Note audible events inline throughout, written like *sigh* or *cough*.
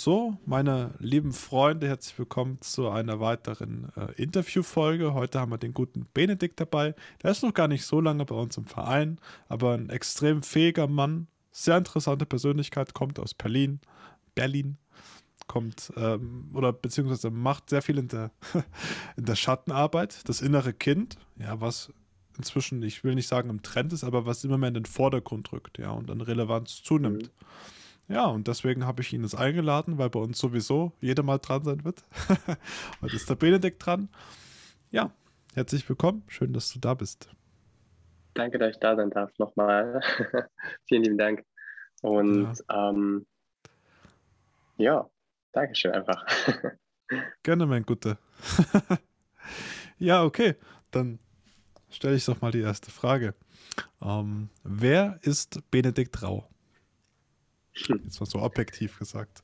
So, meine lieben Freunde, herzlich willkommen zu einer weiteren äh, Interviewfolge. Heute haben wir den guten Benedikt dabei. Der ist noch gar nicht so lange bei uns im Verein, aber ein extrem fähiger Mann, sehr interessante Persönlichkeit, kommt aus Berlin. Berlin kommt ähm, oder beziehungsweise macht sehr viel in der, *laughs* in der Schattenarbeit, das innere Kind, ja, was inzwischen, ich will nicht sagen im Trend ist, aber was immer mehr in den Vordergrund rückt, ja, und an Relevanz zunimmt. Mhm. Ja, und deswegen habe ich ihn jetzt eingeladen, weil bei uns sowieso jeder mal dran sein wird. *laughs* Heute ist der Benedikt dran. Ja, herzlich willkommen. Schön, dass du da bist. Danke, dass ich da sein darf. Nochmal. *laughs* Vielen lieben Dank. Und ja, ähm, ja Dankeschön einfach. *laughs* Gerne, mein Guter. ja, okay. Dann stelle ich doch mal die erste Frage. Ähm, wer ist Benedikt Rau? Jetzt war so objektiv gesagt.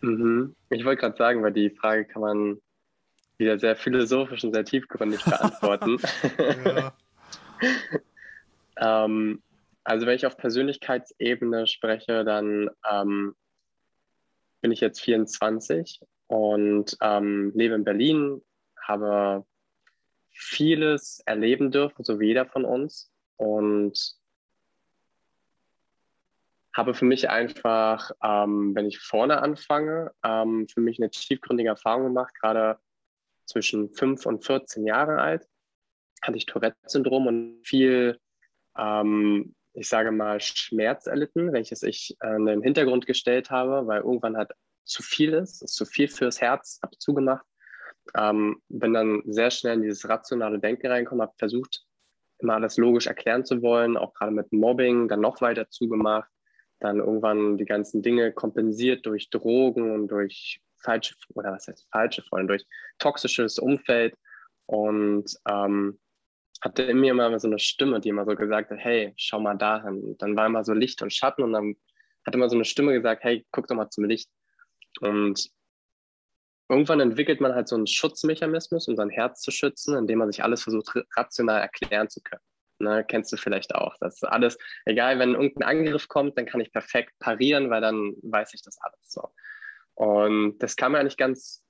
Mhm. Ich wollte gerade sagen, weil die Frage kann man wieder sehr philosophisch und sehr tiefgründig *laughs* beantworten. *laughs* ähm, also wenn ich auf Persönlichkeitsebene spreche, dann ähm, bin ich jetzt 24 und ähm, lebe in Berlin, habe vieles erleben dürfen, so wie jeder von uns. Und habe für mich einfach, ähm, wenn ich vorne anfange, ähm, für mich eine tiefgründige Erfahrung gemacht. Gerade zwischen 5 und 14 Jahre alt hatte ich Tourette-Syndrom und viel, ähm, ich sage mal, Schmerz erlitten, welches ich äh, in den Hintergrund gestellt habe, weil irgendwann halt zu viel ist, ist zu viel fürs Herz, habe zugemacht. Ähm, bin dann sehr schnell in dieses rationale Denken reingekommen, habe versucht, immer alles logisch erklären zu wollen, auch gerade mit Mobbing, dann noch weiter zugemacht dann irgendwann die ganzen Dinge kompensiert durch Drogen und durch falsche, oder was heißt falsche Freunde, durch toxisches Umfeld und ähm, hatte in mir immer so eine Stimme, die immer so gesagt hat, hey, schau mal dahin. Und dann war immer so Licht und Schatten und dann hat immer so eine Stimme gesagt, hey, guck doch mal zum Licht. Und irgendwann entwickelt man halt so einen Schutzmechanismus, um sein Herz zu schützen, indem man sich alles versucht, rational erklären zu können. Ne, kennst du vielleicht auch. Das ist alles, egal, wenn irgendein Angriff kommt, dann kann ich perfekt parieren, weil dann weiß ich das alles so. Und das kam mir eigentlich ganz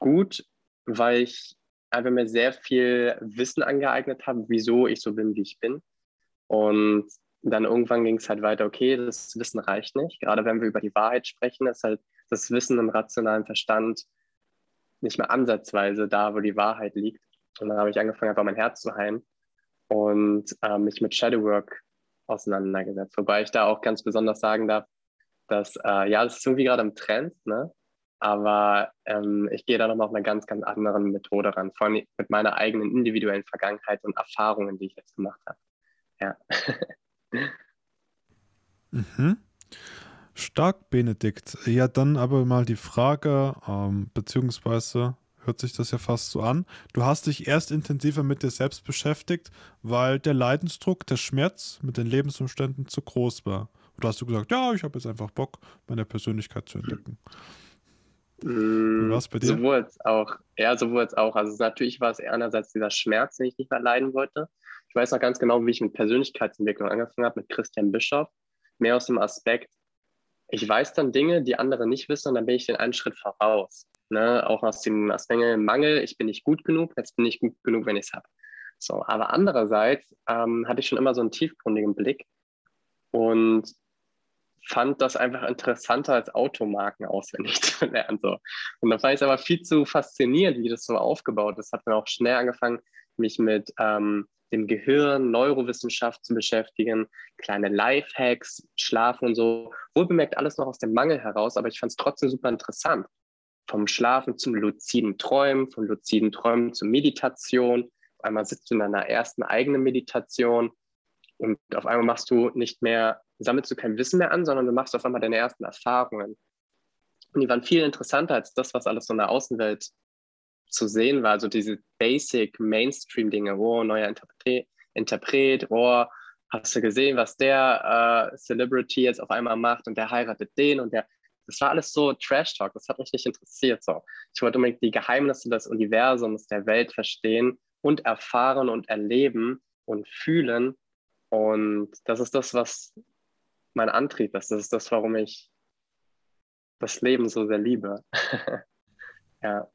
gut, weil ich einfach mir sehr viel Wissen angeeignet habe, wieso ich so bin, wie ich bin. Und dann irgendwann ging es halt weiter, okay, das Wissen reicht nicht. Gerade wenn wir über die Wahrheit sprechen, ist halt das Wissen im rationalen Verstand nicht mehr ansatzweise da, wo die Wahrheit liegt. Und dann habe ich angefangen, einfach mein Herz zu heilen und äh, mich mit Shadowwork auseinandergesetzt. Wobei ich da auch ganz besonders sagen darf, dass, äh, ja, das ist irgendwie gerade im Trend, ne? aber ähm, ich gehe da nochmal auf eine ganz, ganz andere Methode ran, vor allem mit meiner eigenen individuellen Vergangenheit und Erfahrungen, die ich jetzt gemacht habe. Ja. *laughs* mhm. Stark, Benedikt. Ja, dann aber mal die Frage, ähm, beziehungsweise hört sich das ja fast so an. Du hast dich erst intensiver mit dir selbst beschäftigt, weil der Leidensdruck, der Schmerz mit den Lebensumständen zu groß war. Und da hast du gesagt, ja, ich habe jetzt einfach Bock, meine Persönlichkeit zu entdecken. Mm, was bei dir? Sowohl als auch, ja, sowohl als auch. Also natürlich war es eher einerseits dieser Schmerz, den ich nicht mehr leiden wollte. Ich weiß noch ganz genau, wie ich mit Persönlichkeitsentwicklung angefangen habe, mit Christian Bischoff. Mehr aus dem Aspekt, ich weiß dann Dinge, die andere nicht wissen, und dann bin ich den einen Schritt voraus. Ne? Auch aus dem Aspekt Mangel, ich bin nicht gut genug, jetzt bin ich gut genug, wenn ich es habe. So, aber andererseits ähm, hatte ich schon immer so einen tiefgründigen Blick und fand das einfach interessanter als Automarken auswendig *laughs* zu lernen. So. Und da fand ich es aber viel zu faszinierend, wie das so aufgebaut ist. Hat dann auch schnell angefangen, mich mit ähm, dem Gehirn, Neurowissenschaft zu beschäftigen, kleine Lifehacks, Schlafen und so. Wohlbemerkt alles noch aus dem Mangel heraus, aber ich fand es trotzdem super interessant vom Schlafen zum luziden Träumen, vom luziden Träumen zur Meditation. Auf einmal sitzt du in deiner ersten eigenen Meditation und auf einmal machst du nicht mehr, sammelst du kein Wissen mehr an, sondern du machst auf einmal deine ersten Erfahrungen. Und die waren viel interessanter als das, was alles so in der Außenwelt zu sehen war. Also diese Basic Mainstream-Dinge, oh, neuer Interpret, Interpret, oh, hast du gesehen, was der äh, Celebrity jetzt auf einmal macht und der heiratet den und der das war alles so Trash-Talk, das hat mich nicht interessiert. So. Ich wollte unbedingt die Geheimnisse des Universums, der Welt verstehen und erfahren und erleben und fühlen. Und das ist das, was mein Antrieb ist. Das ist das, warum ich das Leben so sehr liebe. *laughs* ja.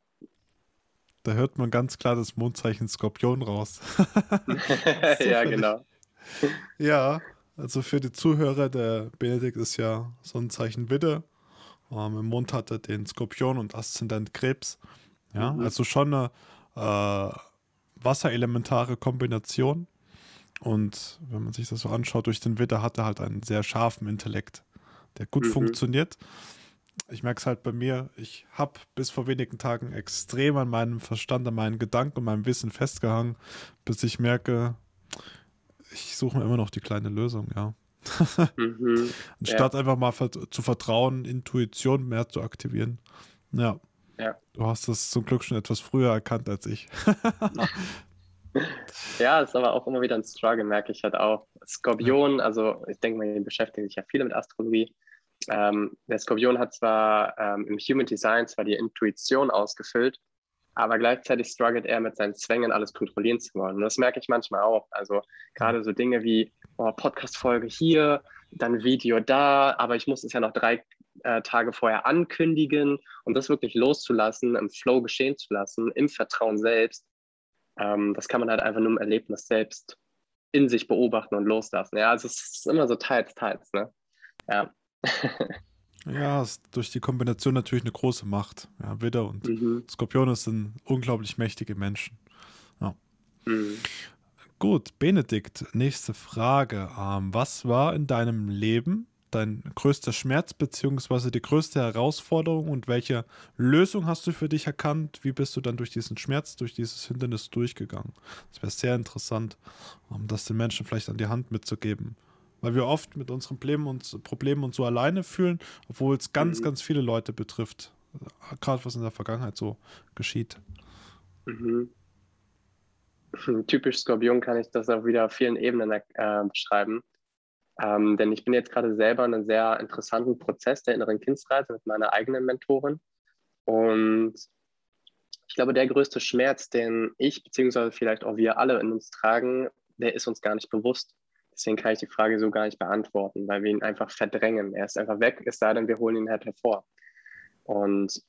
Da hört man ganz klar das Mondzeichen Skorpion raus. *laughs* *laughs* ja, genau. Ja, also für die Zuhörer, der Benedikt ist ja Sonnenzeichen Widder. Ähm, Im Mond hat er den Skorpion und Aszendent Krebs. Ja, mhm. also schon eine äh, wasserelementare Kombination. Und wenn man sich das so anschaut, durch den Widder hat er halt einen sehr scharfen Intellekt, der gut mhm. funktioniert. Ich merke es halt bei mir, ich habe bis vor wenigen Tagen extrem an meinem Verstand, an meinen Gedanken und meinem Wissen festgehangen, bis ich merke, ich suche mir immer noch die kleine Lösung, ja. *laughs* mhm. Anstatt ja. einfach mal zu vertrauen, Intuition mehr zu aktivieren. Ja. ja. Du hast das zum Glück schon etwas früher erkannt als ich. *laughs* ja, ist aber auch immer wieder ein Struggle, merke ich halt auch. Skorpion, also ich denke mal, die beschäftigen sich ja viele mit Astrologie. Ähm, der Skorpion hat zwar ähm, im Human Design zwar die Intuition ausgefüllt, aber gleichzeitig struggelt er mit seinen Zwängen, alles kontrollieren zu wollen. Und das merke ich manchmal auch. Also gerade so Dinge wie oh, Podcast-Folge hier, dann Video da, aber ich muss es ja noch drei äh, Tage vorher ankündigen und das wirklich loszulassen, im Flow geschehen zu lassen, im Vertrauen selbst. Ähm, das kann man halt einfach nur im Erlebnis selbst in sich beobachten und loslassen. Ja, also es ist immer so teils, teils, ne? Ja. *laughs* ja, ist durch die Kombination natürlich eine große Macht. Ja, Widder und mhm. Skorpione sind unglaublich mächtige Menschen. Ja. Mhm. Gut, Benedikt, nächste Frage. Ähm, was war in deinem Leben dein größter Schmerz beziehungsweise die größte Herausforderung und welche Lösung hast du für dich erkannt? Wie bist du dann durch diesen Schmerz, durch dieses Hindernis durchgegangen? Das wäre sehr interessant, um das den Menschen vielleicht an die Hand mitzugeben. Weil wir oft mit unseren Problemen und, Problemen und so alleine fühlen, obwohl es ganz, mhm. ganz viele Leute betrifft. Gerade was in der Vergangenheit so geschieht. Mhm. Typisch Skorpion kann ich das auf wieder vielen Ebenen äh, beschreiben. Ähm, denn ich bin jetzt gerade selber in einem sehr interessanten Prozess der inneren Kindsreise mit meiner eigenen Mentorin. Und ich glaube, der größte Schmerz, den ich beziehungsweise vielleicht auch wir alle in uns tragen, der ist uns gar nicht bewusst. Deswegen kann ich die Frage so gar nicht beantworten, weil wir ihn einfach verdrängen. Er ist einfach weg, es sei denn, wir holen ihn halt hervor. Und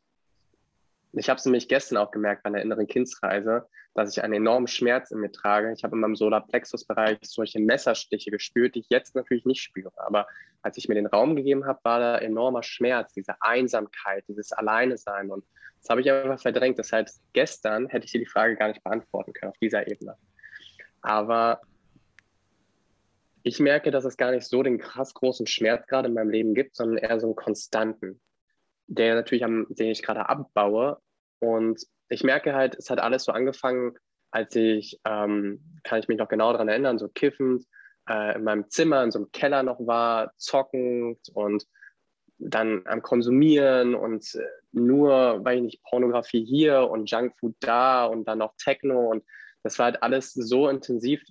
ich habe es nämlich gestern auch gemerkt bei der inneren Kindsreise, dass ich einen enormen Schmerz in mir trage. Ich habe in meinem Solarplexus-Bereich solche Messerstiche gespürt, die ich jetzt natürlich nicht spüre. Aber als ich mir den Raum gegeben habe, war da enormer Schmerz, diese Einsamkeit, dieses Alleinesein. Und das habe ich einfach verdrängt. Das heißt, gestern hätte ich dir die Frage gar nicht beantworten können auf dieser Ebene. Aber ich merke, dass es gar nicht so den krass großen Schmerz gerade in meinem Leben gibt, sondern eher so einen konstanten der natürlich am, den ich gerade abbaue. Und ich merke halt, es hat alles so angefangen, als ich, ähm, kann ich mich noch genau daran erinnern, so kiffend äh, in meinem Zimmer, in so einem Keller noch war, zockend und dann am Konsumieren und äh, nur, weil ich nicht, Pornografie hier und Junkfood da und dann noch Techno und das war halt alles so intensiv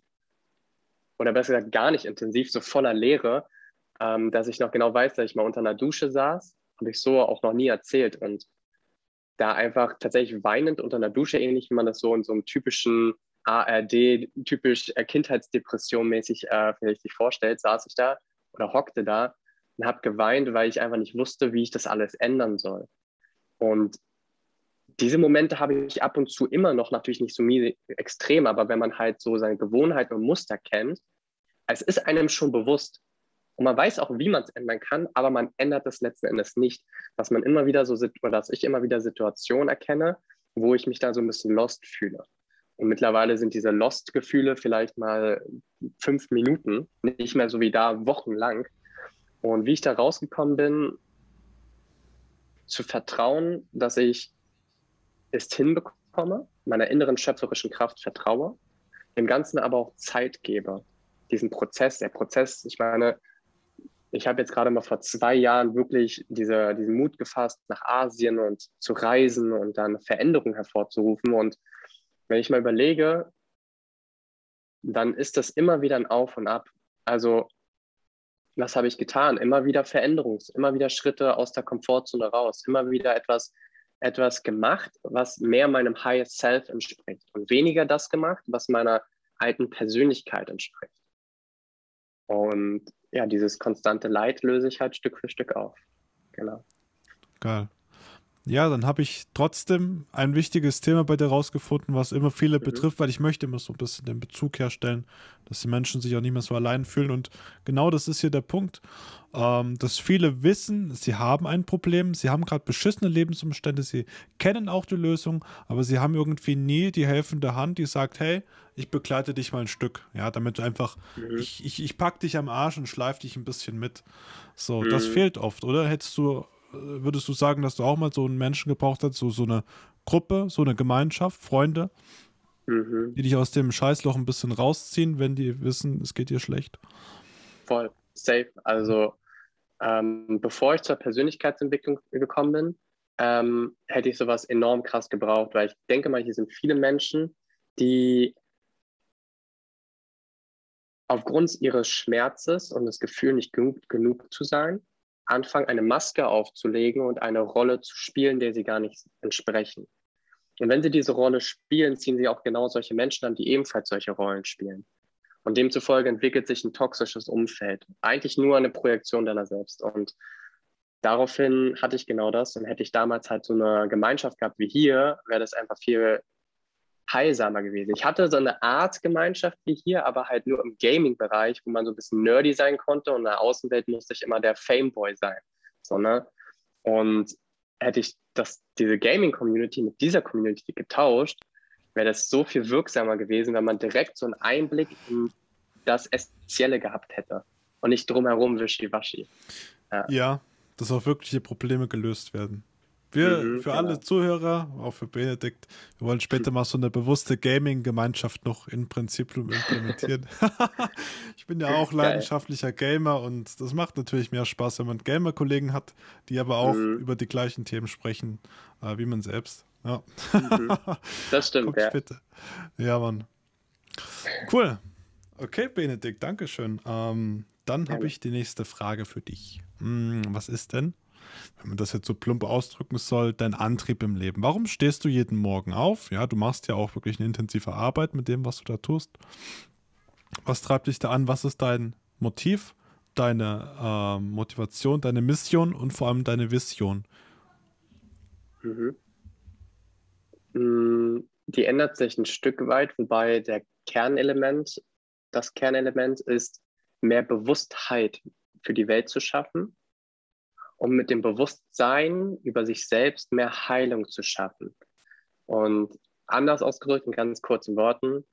oder besser gesagt gar nicht intensiv, so voller Leere, ähm, dass ich noch genau weiß, dass ich mal unter einer Dusche saß habe ich so auch noch nie erzählt. Und da einfach tatsächlich weinend unter einer Dusche, ähnlich wie man das so in so einem typischen ARD, typisch äh, Kindheitsdepression mäßig äh, vielleicht sich vorstellt, saß ich da oder hockte da und habe geweint, weil ich einfach nicht wusste, wie ich das alles ändern soll. Und diese Momente habe ich ab und zu immer noch, natürlich nicht so extrem, aber wenn man halt so seine Gewohnheiten und Muster kennt, es ist einem schon bewusst, und man weiß auch, wie man es ändern kann, aber man ändert es letzten Endes nicht. Dass man immer wieder so, oder dass ich immer wieder Situationen erkenne, wo ich mich da so ein bisschen lost fühle. Und mittlerweile sind diese Lost-Gefühle vielleicht mal fünf Minuten, nicht mehr so wie da wochenlang. Und wie ich da rausgekommen bin, zu vertrauen, dass ich es hinbekomme, meiner inneren schöpferischen Kraft vertraue, dem Ganzen aber auch Zeit gebe, diesen Prozess. Der Prozess, ich meine, ich habe jetzt gerade mal vor zwei Jahren wirklich diese, diesen Mut gefasst, nach Asien und zu reisen und dann Veränderungen hervorzurufen. Und wenn ich mal überlege, dann ist das immer wieder ein Auf und Ab. Also, was habe ich getan? Immer wieder Veränderungs, immer wieder Schritte aus der Komfortzone raus, immer wieder etwas, etwas gemacht, was mehr meinem Higher Self entspricht und weniger das gemacht, was meiner alten Persönlichkeit entspricht. Und ja, dieses konstante Leid löse ich halt Stück für Stück auf. Genau. Geil. Ja, dann habe ich trotzdem ein wichtiges Thema bei dir rausgefunden, was immer viele mhm. betrifft, weil ich möchte immer so ein bisschen den Bezug herstellen, dass die Menschen sich auch nicht mehr so allein fühlen. Und genau das ist hier der Punkt, ähm, dass viele wissen, sie haben ein Problem, sie haben gerade beschissene Lebensumstände, sie kennen auch die Lösung, aber sie haben irgendwie nie die helfende Hand, die sagt, hey, ich begleite dich mal ein Stück. Ja, damit du einfach, mhm. ich, ich, ich pack dich am Arsch und schleife dich ein bisschen mit. So, mhm. das fehlt oft, oder? Hättest du würdest du sagen, dass du auch mal so einen Menschen gebraucht hast, so, so eine Gruppe, so eine Gemeinschaft, Freunde, mhm. die dich aus dem Scheißloch ein bisschen rausziehen, wenn die wissen, es geht dir schlecht? Voll, safe. Also, ähm, bevor ich zur Persönlichkeitsentwicklung gekommen bin, ähm, hätte ich sowas enorm krass gebraucht, weil ich denke mal, hier sind viele Menschen, die aufgrund ihres Schmerzes und des Gefühls nicht genug, genug zu sein, anfangen, eine Maske aufzulegen und eine Rolle zu spielen, der sie gar nicht entsprechen. Und wenn sie diese Rolle spielen, ziehen sie auch genau solche Menschen an, die ebenfalls solche Rollen spielen. Und demzufolge entwickelt sich ein toxisches Umfeld. Eigentlich nur eine Projektion deiner selbst. Und daraufhin hatte ich genau das. Und hätte ich damals halt so eine Gemeinschaft gehabt wie hier, wäre das einfach viel heilsamer gewesen. Ich hatte so eine Art Gemeinschaft wie hier, aber halt nur im Gaming-Bereich, wo man so ein bisschen nerdy sein konnte und in der Außenwelt musste ich immer der Fameboy sein. So, ne? Und hätte ich das, diese Gaming-Community mit dieser Community getauscht, wäre das so viel wirksamer gewesen, wenn man direkt so einen Einblick in das Essentielle gehabt hätte und nicht drumherum wischiwaschi. Ja. ja, dass auch wirkliche Probleme gelöst werden. Wir, mhm, für genau. alle Zuhörer, auch für Benedikt, wir wollen später mal so eine bewusste Gaming-Gemeinschaft noch in Prinzipium implementieren. *laughs* ich bin ja auch leidenschaftlicher Gamer und das macht natürlich mehr Spaß, wenn man Gamer-Kollegen hat, die aber auch mhm. über die gleichen Themen sprechen, äh, wie man selbst. Ja. Mhm. *laughs* Das stimmt, Kommt ja. Bitte. Ja, Mann. Cool. Okay, Benedikt, Dankeschön. Ähm, dann habe ich die nächste Frage für dich. Hm, was ist denn? Wenn man das jetzt so plump ausdrücken soll, dein Antrieb im Leben? Warum stehst du jeden Morgen auf? Ja, du machst ja auch wirklich eine intensive Arbeit mit dem, was du da tust. Was treibt dich da an? Was ist dein Motiv, deine äh, Motivation, deine Mission und vor allem deine Vision? Mhm. Mm, die ändert sich ein Stück weit, wobei der Kernelement, das Kernelement ist, mehr Bewusstheit für die Welt zu schaffen um mit dem Bewusstsein über sich selbst mehr Heilung zu schaffen. Und anders ausgedrückt, in ganz kurzen Worten,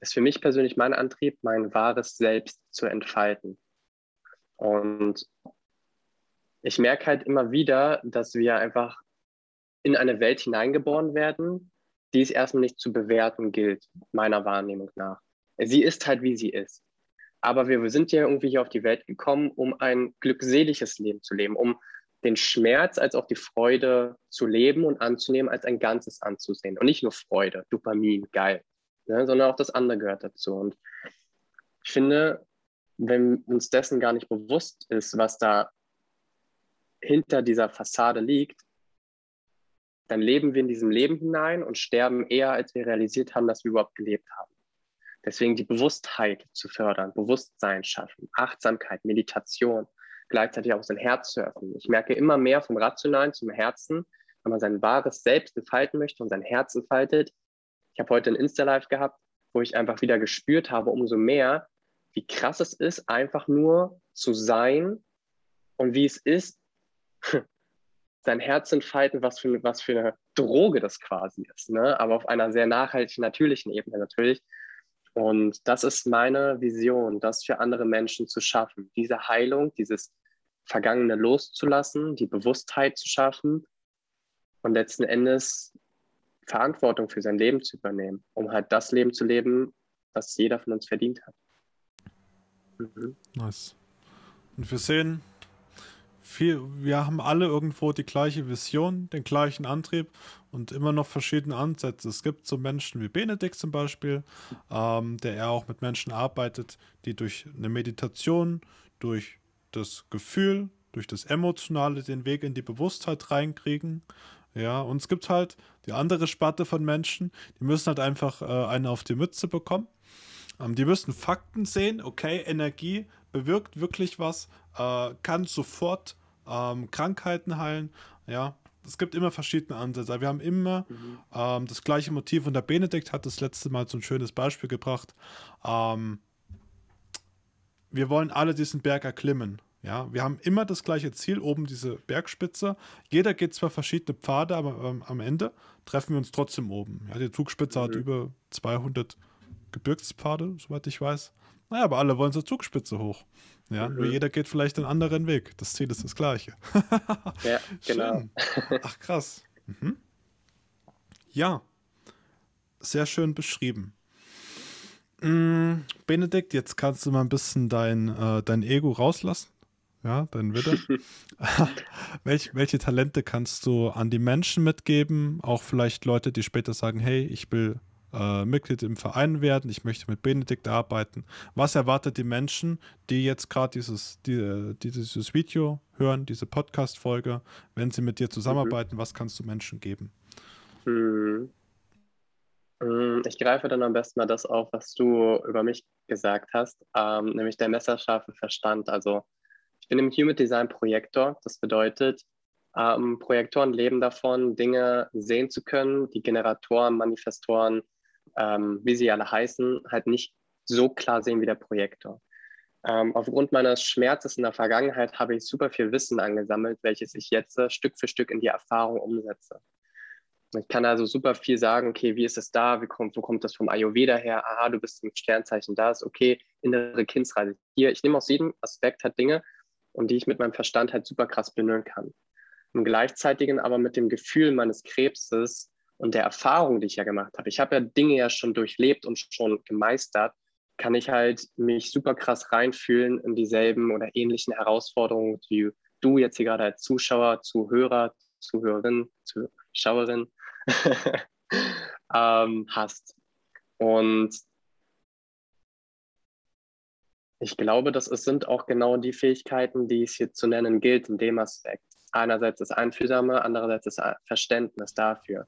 ist für mich persönlich mein Antrieb, mein wahres Selbst zu entfalten. Und ich merke halt immer wieder, dass wir einfach in eine Welt hineingeboren werden, die es erstmal nicht zu bewerten gilt, meiner Wahrnehmung nach. Sie ist halt, wie sie ist. Aber wir sind ja irgendwie hier auf die Welt gekommen, um ein glückseliges Leben zu leben, um den Schmerz als auch die Freude zu leben und anzunehmen, als ein Ganzes anzusehen. Und nicht nur Freude, Dopamin, geil, ne, sondern auch das andere gehört dazu. Und ich finde, wenn uns dessen gar nicht bewusst ist, was da hinter dieser Fassade liegt, dann leben wir in diesem Leben hinein und sterben eher, als wir realisiert haben, dass wir überhaupt gelebt haben. Deswegen die Bewusstheit zu fördern, Bewusstsein schaffen, Achtsamkeit, Meditation, gleichzeitig auch sein Herz zu öffnen. Ich merke immer mehr vom Rationalen zum Herzen, wenn man sein wahres Selbst entfalten möchte und sein Herz entfaltet. Ich habe heute ein Insta-Live gehabt, wo ich einfach wieder gespürt habe, umso mehr, wie krass es ist, einfach nur zu sein und wie es ist, *laughs* sein Herz entfalten, was für, was für eine Droge das quasi ist. Ne? Aber auf einer sehr nachhaltigen, natürlichen Ebene natürlich. Und das ist meine Vision, das für andere Menschen zu schaffen. Diese Heilung, dieses Vergangene loszulassen, die Bewusstheit zu schaffen und letzten Endes Verantwortung für sein Leben zu übernehmen, um halt das Leben zu leben, was jeder von uns verdient hat. Mhm. Nice. Und wir sehen, viel, wir haben alle irgendwo die gleiche Vision, den gleichen Antrieb und immer noch verschiedene Ansätze. Es gibt so Menschen wie Benedikt zum Beispiel, ähm, der er auch mit Menschen arbeitet, die durch eine Meditation, durch das Gefühl, durch das Emotionale den Weg in die Bewusstheit reinkriegen. Ja, und es gibt halt die andere Sparte von Menschen, die müssen halt einfach äh, eine auf die Mütze bekommen. Ähm, die müssen Fakten sehen, okay, Energie bewirkt wirklich was, äh, kann sofort ähm, Krankheiten heilen. Ja, es gibt immer verschiedene Ansätze. Wir haben immer mhm. ähm, das gleiche Motiv und der Benedikt hat das letzte Mal so ein schönes Beispiel gebracht. Ähm, wir wollen alle diesen Berg erklimmen. Ja, wir haben immer das gleiche Ziel, oben diese Bergspitze. Jeder geht zwar verschiedene Pfade, aber ähm, am Ende treffen wir uns trotzdem oben. Ja, die Zugspitze mhm. hat über 200 Gebirgspfade, soweit ich weiß. Naja, aber alle wollen zur Zugspitze hoch. Ja, mhm. nur jeder geht vielleicht einen anderen Weg. Das Ziel ist das gleiche. *laughs* ja, *laughs* genau. Ach, krass. Mhm. Ja, sehr schön beschrieben. Mm, Benedikt, jetzt kannst du mal ein bisschen dein, äh, dein Ego rauslassen. Ja, dein Witter. *laughs* Welch, welche Talente kannst du an die Menschen mitgeben? Auch vielleicht Leute, die später sagen, hey, ich will äh, Mitglied im Verein werden, ich möchte mit Benedikt arbeiten. Was erwartet die Menschen, die jetzt gerade dieses, die, äh, dieses Video hören, diese Podcast-Folge, wenn sie mit dir zusammenarbeiten, mhm. was kannst du Menschen geben? Mhm. Mm, ich greife dann am besten mal das auf, was du über mich gesagt hast, ähm, nämlich der messerscharfe Verstand. Also ich bin im Human Design Projektor. Das bedeutet, ähm, Projektoren leben davon, Dinge sehen zu können, die Generatoren, Manifestoren, ähm, wie sie alle heißen, halt nicht so klar sehen wie der Projektor. Ähm, aufgrund meines Schmerzes in der Vergangenheit habe ich super viel Wissen angesammelt, welches ich jetzt äh, Stück für Stück in die Erfahrung umsetze. Ich kann also super viel sagen, okay, wie ist es da, wie kommt, wo kommt das vom Ayurveda her? Aha, du bist im Sternzeichen da, ist okay, innere Kindsreise hier. Ich nehme aus jedem Aspekt halt Dinge und die ich mit meinem Verstand halt super krass bündeln kann. Im gleichzeitigen aber mit dem Gefühl meines Krebses und der Erfahrung, die ich ja gemacht habe. Ich habe ja Dinge ja schon durchlebt und schon gemeistert, kann ich halt mich super krass reinfühlen in dieselben oder ähnlichen Herausforderungen, die du jetzt hier gerade als Zuschauer, Zuhörer, Zuhörerin, Zuschauerin *laughs* ähm, hast. Und ich glaube, das sind auch genau die Fähigkeiten, die es hier zu nennen gilt in dem Aspekt. Einerseits das Einfühlsame, andererseits das Verständnis dafür.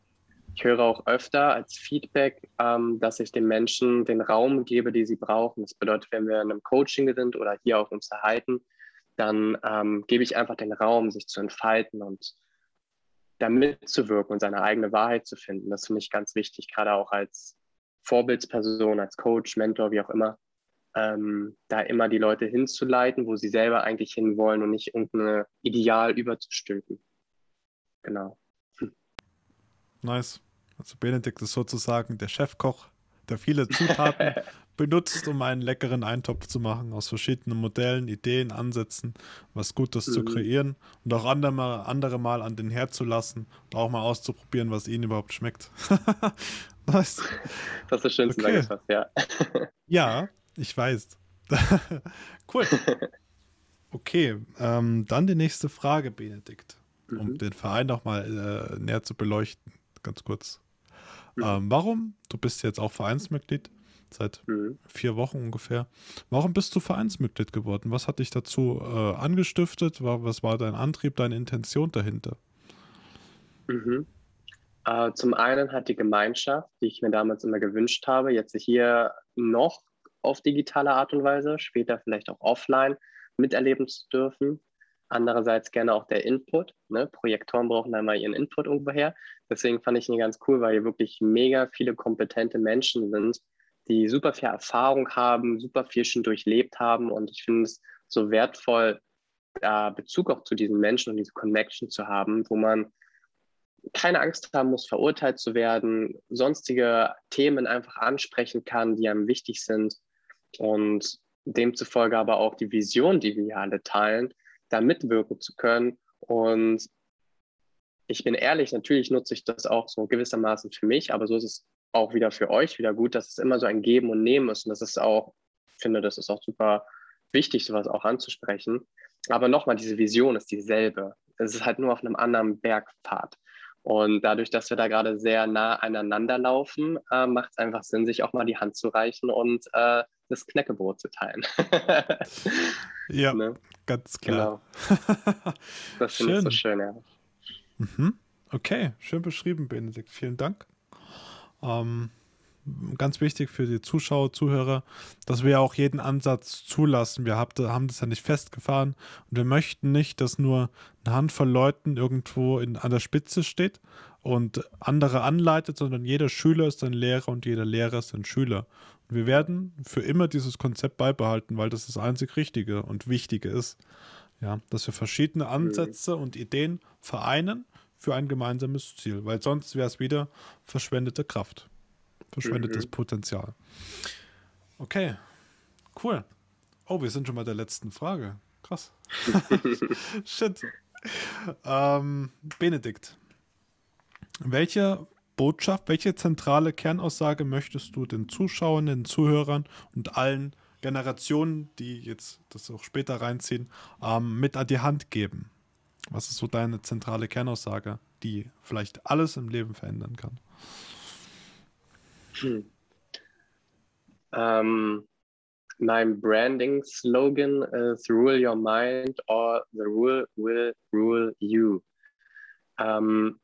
Ich höre auch öfter als Feedback, ähm, dass ich den Menschen den Raum gebe, den sie brauchen. Das bedeutet, wenn wir in einem Coaching sind oder hier auch uns erhalten, dann ähm, gebe ich einfach den Raum, sich zu entfalten und da mitzuwirken und seine eigene Wahrheit zu finden. Das finde ich ganz wichtig, gerade auch als Vorbildsperson, als Coach, Mentor, wie auch immer, ähm, da immer die Leute hinzuleiten, wo sie selber eigentlich hinwollen und nicht irgendein Ideal überzustülpen. Genau. Nice. Also Benedikt ist sozusagen der Chefkoch, der viele Zutaten *laughs* benutzt, um einen leckeren Eintopf zu machen, aus verschiedenen Modellen, Ideen, Ansätzen, was Gutes mhm. zu kreieren und auch andere mal, andere mal an den Herd zu lassen und auch mal auszuprobieren, was ihnen überhaupt schmeckt. *laughs* nice. Das ist das schön okay. ja. *laughs* ja, ich weiß. cool. Okay, ähm, dann die nächste Frage, Benedikt, um mhm. den Verein noch mal äh, näher zu beleuchten, ganz kurz. Mhm. Ähm, warum? Du bist jetzt auch Vereinsmitglied seit mhm. vier Wochen ungefähr. Warum bist du Vereinsmitglied geworden? Was hat dich dazu äh, angestiftet? Was war dein Antrieb, deine Intention dahinter? Mhm. Äh, zum einen hat die Gemeinschaft, die ich mir damals immer gewünscht habe, jetzt hier noch auf digitale Art und Weise, später vielleicht auch offline miterleben zu dürfen. Andererseits gerne auch der Input. Ne? Projektoren brauchen da mal ihren Input irgendwo her. Deswegen fand ich ihn ganz cool, weil hier wirklich mega viele kompetente Menschen sind, die super viel Erfahrung haben, super viel schon durchlebt haben. Und ich finde es so wertvoll, da Bezug auch zu diesen Menschen und diese Connection zu haben, wo man keine Angst haben muss, verurteilt zu werden, sonstige Themen einfach ansprechen kann, die einem wichtig sind und demzufolge aber auch die Vision, die wir alle teilen, da mitwirken zu können. Und ich bin ehrlich, natürlich nutze ich das auch so gewissermaßen für mich, aber so ist es auch wieder für euch wieder gut, dass es immer so ein Geben und Nehmen ist. Und das ist auch, ich finde, das ist auch super wichtig, sowas auch anzusprechen. Aber nochmal, diese Vision ist dieselbe. Es ist halt nur auf einem anderen Bergpfad. Und dadurch, dass wir da gerade sehr nah aneinander laufen, äh, macht es einfach Sinn, sich auch mal die Hand zu reichen und äh, das Knäckebrot zu teilen. *laughs* ja, ne? ganz klar. Genau. *laughs* Das finde ich so schön, ja. Mhm. Okay, schön beschrieben, Benedikt. Vielen Dank. Ähm, ganz wichtig für die Zuschauer, Zuhörer, dass wir auch jeden Ansatz zulassen. Wir haben das ja nicht festgefahren und wir möchten nicht, dass nur eine Handvoll Leuten irgendwo in, an der Spitze steht und andere anleitet, sondern jeder Schüler ist ein Lehrer und jeder Lehrer ist ein Schüler. Wir werden für immer dieses Konzept beibehalten, weil das das einzig Richtige und Wichtige ist. Ja, dass wir verschiedene mhm. Ansätze und Ideen vereinen für ein gemeinsames Ziel, weil sonst wäre es wieder verschwendete Kraft, verschwendetes mhm. Potenzial. Okay, cool. Oh, wir sind schon bei der letzten Frage. Krass. *laughs* Shit. Ähm, Benedikt, welche Botschaft, welche zentrale Kernaussage möchtest du den Zuschauern, den Zuhörern und allen Generationen, die jetzt das auch später reinziehen, ähm, mit an die Hand geben? Was ist so deine zentrale Kernaussage, die vielleicht alles im Leben verändern kann? Hm. Um, mein Branding-Slogan ist Rule Your Mind or the Rule will rule you. Um,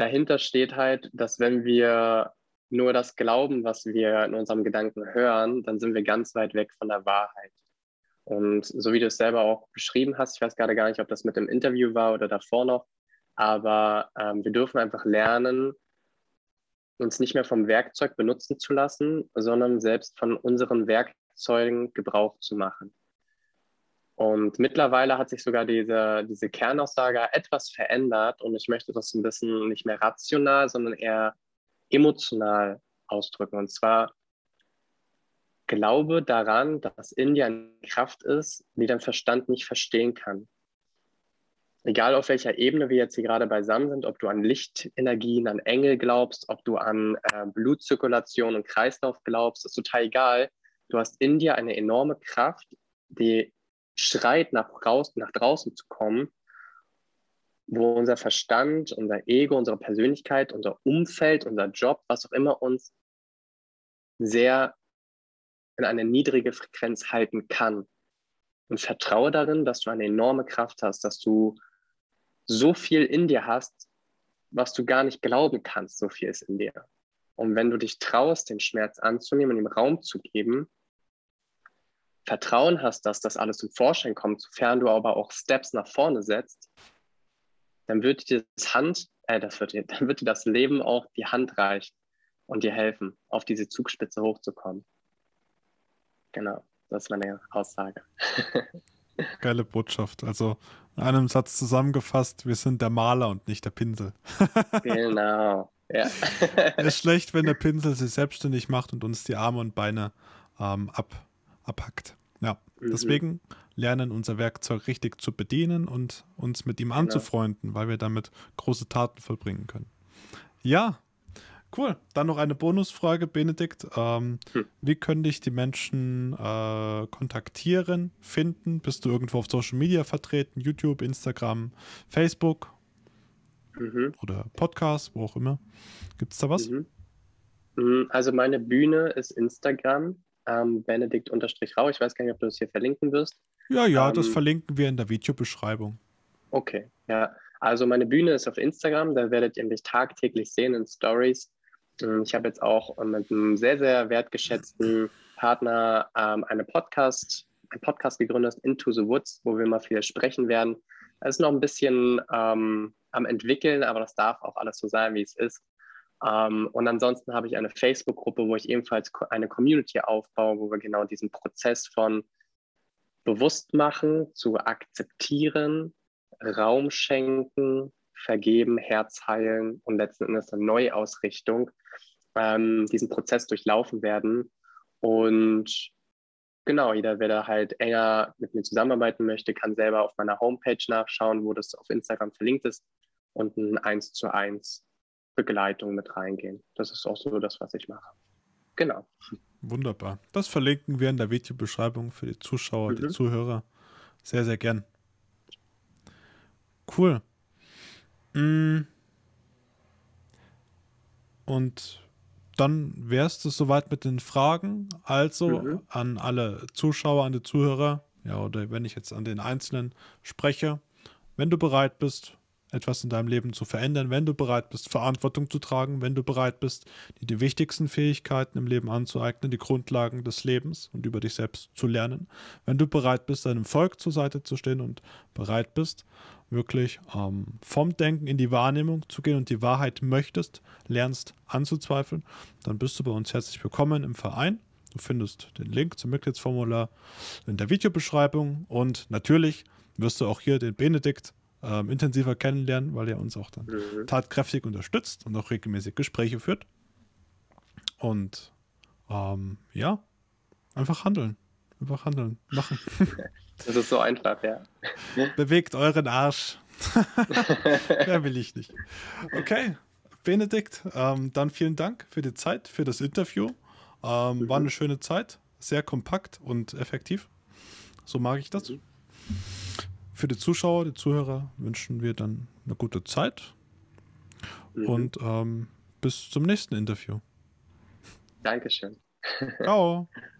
dahinter steht halt, dass wenn wir nur das glauben, was wir in unserem Gedanken hören, dann sind wir ganz weit weg von der Wahrheit. Und so wie du es selber auch beschrieben hast, ich weiß gerade gar nicht, ob das mit dem Interview war oder davor noch, aber ähm, wir dürfen einfach lernen, uns nicht mehr vom Werkzeug benutzen zu lassen, sondern selbst von unseren Werkzeugen Gebrauch zu machen. Und mittlerweile hat sich sogar diese, diese Kernaussage etwas verändert und ich möchte das ein bisschen nicht mehr rational, sondern eher emotional ausdrücken. Und zwar glaube daran, dass in dir eine Kraft ist, die dein Verstand nicht verstehen kann. Egal auf welcher Ebene wir jetzt hier gerade beisammen sind, ob du an Lichtenergien, an Engel glaubst, ob du an äh, Blutzirkulation und Kreislauf glaubst, ist total egal. Du hast in dir eine enorme Kraft, die schreit, nach, raus, nach draußen zu kommen, wo unser Verstand, unser Ego, unsere Persönlichkeit, unser Umfeld, unser Job, was auch immer uns sehr in eine niedrige Frequenz halten kann. Und vertraue darin, dass du eine enorme Kraft hast, dass du so viel in dir hast, was du gar nicht glauben kannst, so viel ist in dir. Und wenn du dich traust, den Schmerz anzunehmen und ihm Raum zu geben, Vertrauen hast, dass das alles zum Vorschein kommt, sofern du aber auch Steps nach vorne setzt, dann wird dir das Hand, äh, das wird dir, *laughs* dann wird dir das Leben auch die Hand reichen und dir helfen, auf diese Zugspitze hochzukommen. Genau, das ist meine Aussage. *laughs* Geile Botschaft. Also in einem Satz zusammengefasst, wir sind der Maler und nicht der Pinsel. *laughs* genau. Ja. ist schlecht, wenn der Pinsel sich selbstständig macht und uns die Arme und Beine ähm, ab, abhackt. Ja, mhm. deswegen lernen unser Werkzeug richtig zu bedienen und uns mit ihm genau. anzufreunden, weil wir damit große Taten vollbringen können. Ja, Cool. Dann noch eine Bonusfrage, Benedikt. Ähm, hm. Wie können dich die Menschen äh, kontaktieren, finden? Bist du irgendwo auf Social Media vertreten? YouTube, Instagram, Facebook mhm. oder Podcast, wo auch immer? Gibt es da was? Mhm. mhm. Also meine Bühne ist Instagram, ähm, Benedikt-Rau. Ich weiß gar nicht, ob du das hier verlinken wirst. Ja, ja, ähm, das verlinken wir in der Videobeschreibung. Okay, ja. Also meine Bühne ist auf Instagram, da werdet ihr mich tagtäglich sehen in Stories. Ähm, ich habe jetzt auch mit einem sehr, sehr wertgeschätzten Partner ähm, eine Podcast, einen Podcast gegründet, Into the Woods, wo wir mal viel sprechen werden. Es ist noch ein bisschen ähm, am entwickeln, aber das darf auch alles so sein, wie es ist. Ähm, und ansonsten habe ich eine Facebook-Gruppe, wo ich ebenfalls eine Community aufbaue, wo wir genau diesen Prozess von Bewusstmachen zu akzeptieren, Raum schenken, vergeben, Herz heilen und letzten Endes eine Neuausrichtung ähm, diesen Prozess durchlaufen werden. Und genau, jeder, wer da halt enger mit mir zusammenarbeiten möchte, kann selber auf meiner Homepage nachschauen, wo das auf Instagram verlinkt ist und ein 1 zu 1 Begleitung mit reingehen. Das ist auch so das, was ich mache. Genau. Wunderbar. Das verlinken wir in der Videobeschreibung für die Zuschauer, mhm. die Zuhörer. Sehr, sehr gern. Cool. Mm. Und dann wärst du soweit mit den Fragen. Also mhm. an alle Zuschauer, an die Zuhörer, ja, oder wenn ich jetzt an den Einzelnen spreche, wenn du bereit bist, etwas in deinem Leben zu verändern, wenn du bereit bist, Verantwortung zu tragen, wenn du bereit bist, dir die wichtigsten Fähigkeiten im Leben anzueignen, die Grundlagen des Lebens und über dich selbst zu lernen, wenn du bereit bist, deinem Volk zur Seite zu stehen und bereit bist, wirklich ähm, vom Denken in die Wahrnehmung zu gehen und die Wahrheit möchtest, lernst anzuzweifeln, dann bist du bei uns herzlich willkommen im Verein. Du findest den Link zum Mitgliedsformular in der Videobeschreibung und natürlich wirst du auch hier den Benedikt ähm, intensiver kennenlernen, weil er uns auch dann mhm. tatkräftig unterstützt und auch regelmäßig Gespräche führt. Und ähm, ja, einfach handeln. Einfach handeln, machen. *laughs* Das ist so einfach, ja. *laughs* Bewegt euren Arsch. *laughs* Mehr will ich nicht. Okay, Benedikt, ähm, dann vielen Dank für die Zeit, für das Interview. Ähm, mhm. War eine schöne Zeit, sehr kompakt und effektiv. So mag ich das. Mhm. Für die Zuschauer, die Zuhörer wünschen wir dann eine gute Zeit. Mhm. Und ähm, bis zum nächsten Interview. Dankeschön. Ciao. *laughs*